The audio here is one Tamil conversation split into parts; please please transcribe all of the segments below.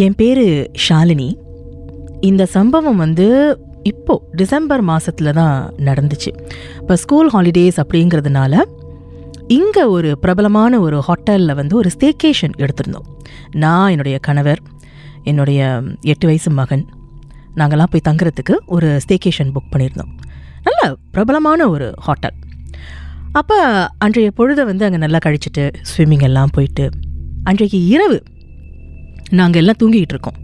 என் பேர் ஷாலினி. இந்த சம்பவம் வந்து இப்போ டிசம்பர் மாதத்தில் தான் நடந்துச்சு. இப்போ ஸ்கூல் ஹாலிடேஸ் அப்படிங்கிறதுனால இங்கே ஒரு பிரபலமான ஒரு ஹோட்டலில் வந்து ஒரு ஸ்டேக்கேஷன் எடுத்திருந்தோம். நான் என்னுடைய கணவர் என்னுடைய எட்டு வயசு மகன் நாங்கள்லாம் போய் தங்குறதுக்கு ஒரு ஸ்டேக்கேஷன் புக் பண்ணியிருந்தோம். நல்ல பிரபலமான ஒரு ஹோட்டல் அப்போ அன்றைய பொழுதை வந்து அங்கே நல்லா கழிச்சிட்டு ஸ்விம்மிங் எல்லாம் போயிட்டு அன்றைக்கு இரவு நாங்கள் எல்லாம் தூங்கிட்டு இருக்கோம்.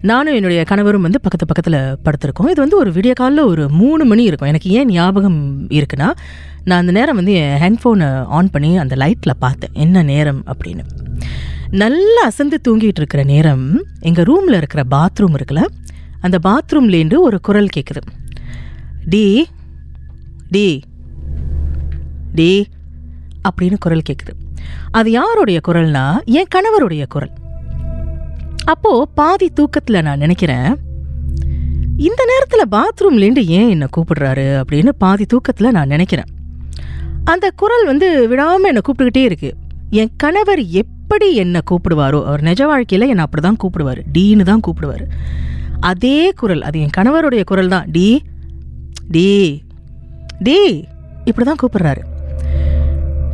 நானும் என்னுடைய கணவரும் வந்து பக்கத்து பக்கத்தில் படுத்திருக்கோம். இது வந்து ஒரு விடிய காலில் ஒரு மூணு மணி இருக்கும். எனக்கு ஏன் ஞாபகம் இருக்குன்னா நான் அந்த நேரம் வந்து என் ஹேண்ட்ஃபோனை ஆன் பண்ணி அந்த லைட்டில் பார்த்தேன். என்ன நேரம் அப்படின்னு. நல்லா அசந்து தூங்கிட்டு இருக்கிற நேரம் எங்கள் ரூமில் இருக்கிற பாத்ரூம் இருக்குல்ல அந்த பாத்ரூம்லேருந்து ஒரு குரல் கேட்குது டி டி டி அப்படின்னு குரல் கேட்குது அது யாருடைய குரல்னா என் கணவருடைய குரல். அப்போ பாதி தூக்கத்தில் நான் நினைக்கிறேன் இந்த நேரத்தில் பாத்ரூம்லேருந்து ஏன் என்னை கூப்பிடுறாரு அப்படின்னு பாதி தூக்கத்தில் நான் நினைக்கிறேன். அந்த குரல் வந்து விடாமல் என்னை கூப்பிட்டுக்கிட்டே இருக்கு. என் கணவர் எப்படி என்னை கூப்பிடுவாரோ அவர் நிஜ வாழ்க்கையில் என்னை அப்படி தான் கூப்பிடுவார். டீன்னு தான் கூப்பிடுவார். அதே குரல் அது என் கணவருடைய குரல் தான். டி டி டி இப்படி தான் கூப்பிடுறாரு.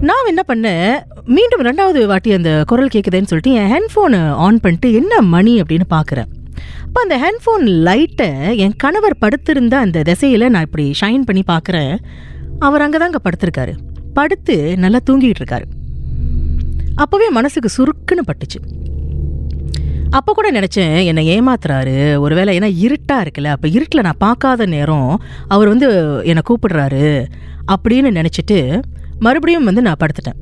நான் என்ன பண்ணேன்? மீண்டும் ரெண்டாவது வாட்டி அந்த குரல் கேட்குதுன்னு சொல்லிட்டு என் ஹேண்ட்ஃபோனை ஆன் பண்ணிட்டு என்ன மணி? அப்படின்னு பார்க்குறேன். அப்போ அந்த ஹேண்ட்ஃபோன் லைட்டை என் கணவர் படுத்திருந்த அந்த திசையில் நான் இப்படி ஷைன் பண்ணி பார்க்குறேன். அவர் அங்கே தாங்க படுத்திருக்காரு. படுத்து நல்லா தூங்கிட்டு இருக்காரு. அப்போவே மனசுக்கு சுருக்குன்னு பட்டுச்சு. அப்போ கூட நினச்சேன் என்னை ஏமாத்துறாரு. ஒருவேளை ஏன்னா இருட்டாக இருக்குல்ல. அப்போ இருட்டில் நான் பார்க்காத நேரம் அவர் வந்து என்னை கூப்பிடுறாரு. அப்படின்னு நினச்சிட்டு மறுபடியும் வந்து நான் படுத்துட்டேன்.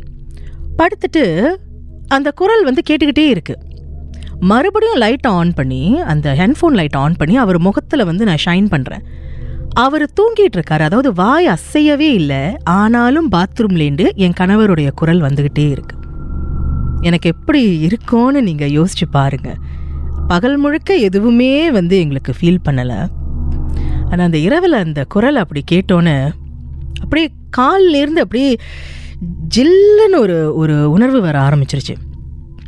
படுத்துட்டு அந்த குரல் வந்து கேட்டுக்கிட்டே இருக்குது மறுபடியும் லைட்டை ஆன் பண்ணி அந்த ஹெட்ஃபோன் லைட்டை ஆன் பண்ணி அவர் முகத்தில் வந்து நான் ஷைன் பண்ணுறேன் அவர் தூங்கிட்டு இருக்காரு. அதாவது வாய் அசையவே இல்லை. ஆனாலும் பாத்ரூம்லேருந்து என் கணவருடைய குரல் வந்துக்கிட்டே இருக்கு. எனக்கு எப்படி இருக்கும்னு நீங்கள் யோசிச்சு பாருங்க. பகல் முழுக்க எதுவுமே வந்து எங்களுக்கு ஃபீல் பண்ணலை. ஆனால் அந்த இரவில் அந்த குரல் அப்படி கேட்டோன்னே அப்படியே காலிலேருந்து அப்படியே ஜில்லுன்னு ஒரு ஒரு உணர்வு வர ஆரம்பிச்சிருச்சு.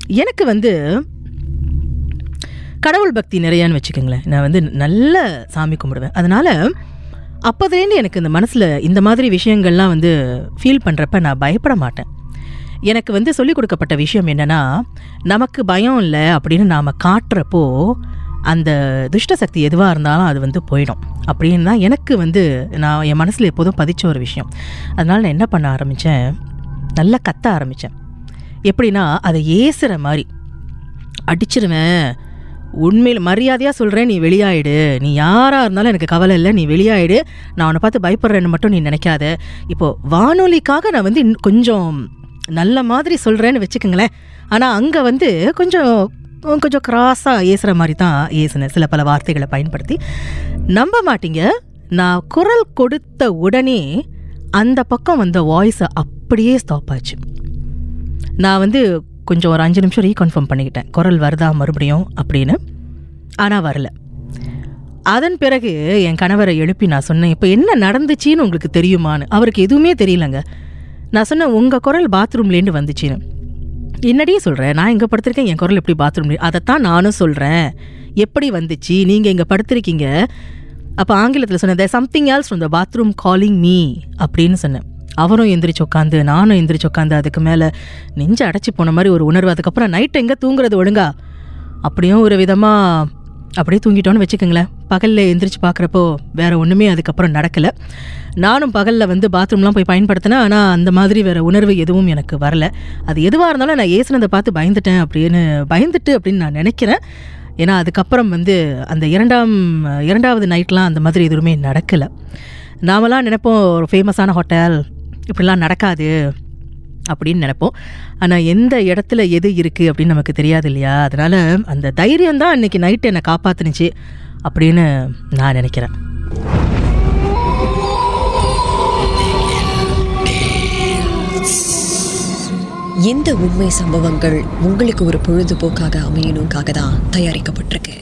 எனக்கு வந்து கடவுள் பக்தி நிறையான்னு வச்சுக்கோங்களேன். நான் வந்து நல்ல சாமி கும்பிடுவேன். அதனால் அப்போதுலேருந்து எனக்கு இந்த மனசில் இந்த மாதிரி விஷயங்கள்லாம் வந்து ஃபீல் பண்ணுறப்ப நான் பயப்பட மாட்டேன். எனக்கு வந்து சொல்லிக் கொடுக்கப்பட்ட விஷயம் என்னென்னா நமக்கு பயம் இல்லை அப்படின்னு நாம் காட்டுறப்போ அந்த துஷ்ட சக்தி எதுவாக இருந்தாலும் அது வந்து போயிடும். அப்படின்னு தான் எனக்கு வந்து நான் என் மனசில் எப்போதும் பதிச்ச ஒரு விஷயம். அதனால் நான் என்ன பண்ண ஆரம்பித்தேன் நல்லா கத்த ஆரம்பித்தேன் எப்படின்னா அதை ஏசுகிற மாதிரி. அடிச்சிருவேன். உண்மையில் மரியாதையாக சொல்கிறேன் நீ வெளியாயிடு. நீ யாராக இருந்தாலும் எனக்கு கவலை இல்லை நீ வெளியாயிடு. நான் உன்னை பார்த்து பயப்படுறேன்னு மட்டும் நீ நினைக்காத. இப்போது வானொலிக்காக நான் வந்து கொஞ்சம் நல்ல மாதிரி சொல்கிறேன்னு வச்சுக்கோங்களேன். ஆனால் அங்கே வந்து கொஞ்சம் கொஞ்சம் கிராஸாக ஏசுகிற மாதிரி தான் ஏசுனேன். சில பல வார்த்தைகளை பயன்படுத்தி. நம்ப மாட்டீங்க. நான் குரல் கொடுத்த உடனே அந்த பக்கம் வந்த வாய்ஸை அப்படியே ஸ்டாப் ஆச்சு. நான் வந்து கொஞ்சம் ஒரு அஞ்சு நிமிஷம் ரீகன்ஃபார்ம் பண்ணிக்கிட்டேன். குரல் வருதா மறுபடியும் அப்படின்னு. ஆனால் வரல. அதன் பிறகு என் கணவரை எழுப்பி நான் சொன்னேன் இப்போ என்ன நடந்துச்சின்னு உங்களுக்கு தெரியுமான்னு? அவருக்கு எதுவுமே தெரியலங்க. நான் சொன்னேன் உங்கள் குரல் பாத்ரூம்லேருந்து வந்துச்சுன்னு. என்னடியே சொல்கிறேன் நான் இங்கே படுத்திருக்கேன் என் குரல் எப்படி பாத்ரூம் அதைத்தான் நானும் சொல்கிறேன் எப்படி வந்துச்சு? நீங்கள் இங்கே படுத்திருக்கீங்க. அப்போ ஆங்கிலத்தில் சொன்னேன் there something else from the bathroom calling me அப்படின்னு சொன்னேன். அவரும் எந்திரிச்சு உட்காந்து நானும் எந்திரிச்சு உட்காந்து அதுக்கு மேலே நெஞ்சு அடைச்சி போன மாதிரி ஒரு உணர்வு. அதுக்கப்புறம் நைட் எங்கே தூங்குறது ஒழுங்கா? அப்படியும் ஒரு விதமாக அப்படியே தூங்கிட்டோன்னு வச்சுக்கோங்களேன். பகலில் எந்திரிச்சு பார்க்குறப்போ வேறு ஒன்றுமே அதுக்கப்புறம் நடக்கலை. நானும் பகலில் வந்து பாத்ரூம்லாம் போய் பயன்படுத்தினேன். ஆனால் அந்த மாதிரி வேறு உணர்வு எதுவும் எனக்கு வரல. அது எதுவாக இருந்தாலும் நான் ஏசுனதை பார்த்து பயந்துட்டேன் அப்படின்னு பயந்துட்டு அப்படின்னு நான் நினைக்கிறேன். ஏன்னா அதுக்கப்புறம் வந்து அந்த இரண்டாம் இரண்டாவது நைட்லாம் அந்த மாதிரி எதுவுமே நடக்கலை. நாமெல்லாம் நினைப்போம் ஒரு ஃபேமஸான ஹோட்டல் இப்படிலாம் நடக்காது. அப்படின்னு நினைப்போம். ஆனால் எந்த இடத்துல எது இருக்குது அப்படின்னு நமக்கு தெரியாது இல்லையா? அதனால் அந்த தைரியம் தான் அன்றைக்கி நைட்டு என்னை காப்பாத்துனுச்சு அப்படின்னு நான் நினைக்கிறேன். இந்த உண்மை சம்பவங்கள் உங்களுக்கு ஒரு பொழுதுபோக்காக அமையணுக்காக தான் தயாரிக்கப்பட்டிருக்கு.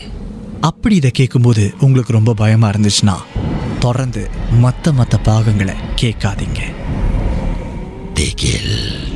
அப்படி இதை கேட்கும்போது உங்களுக்கு ரொம்ப பயமாக இருந்துச்சுன்னா தொடர்ந்து மற்ற மற்ற பாகங்களை கேட்காதீங்க. திகில்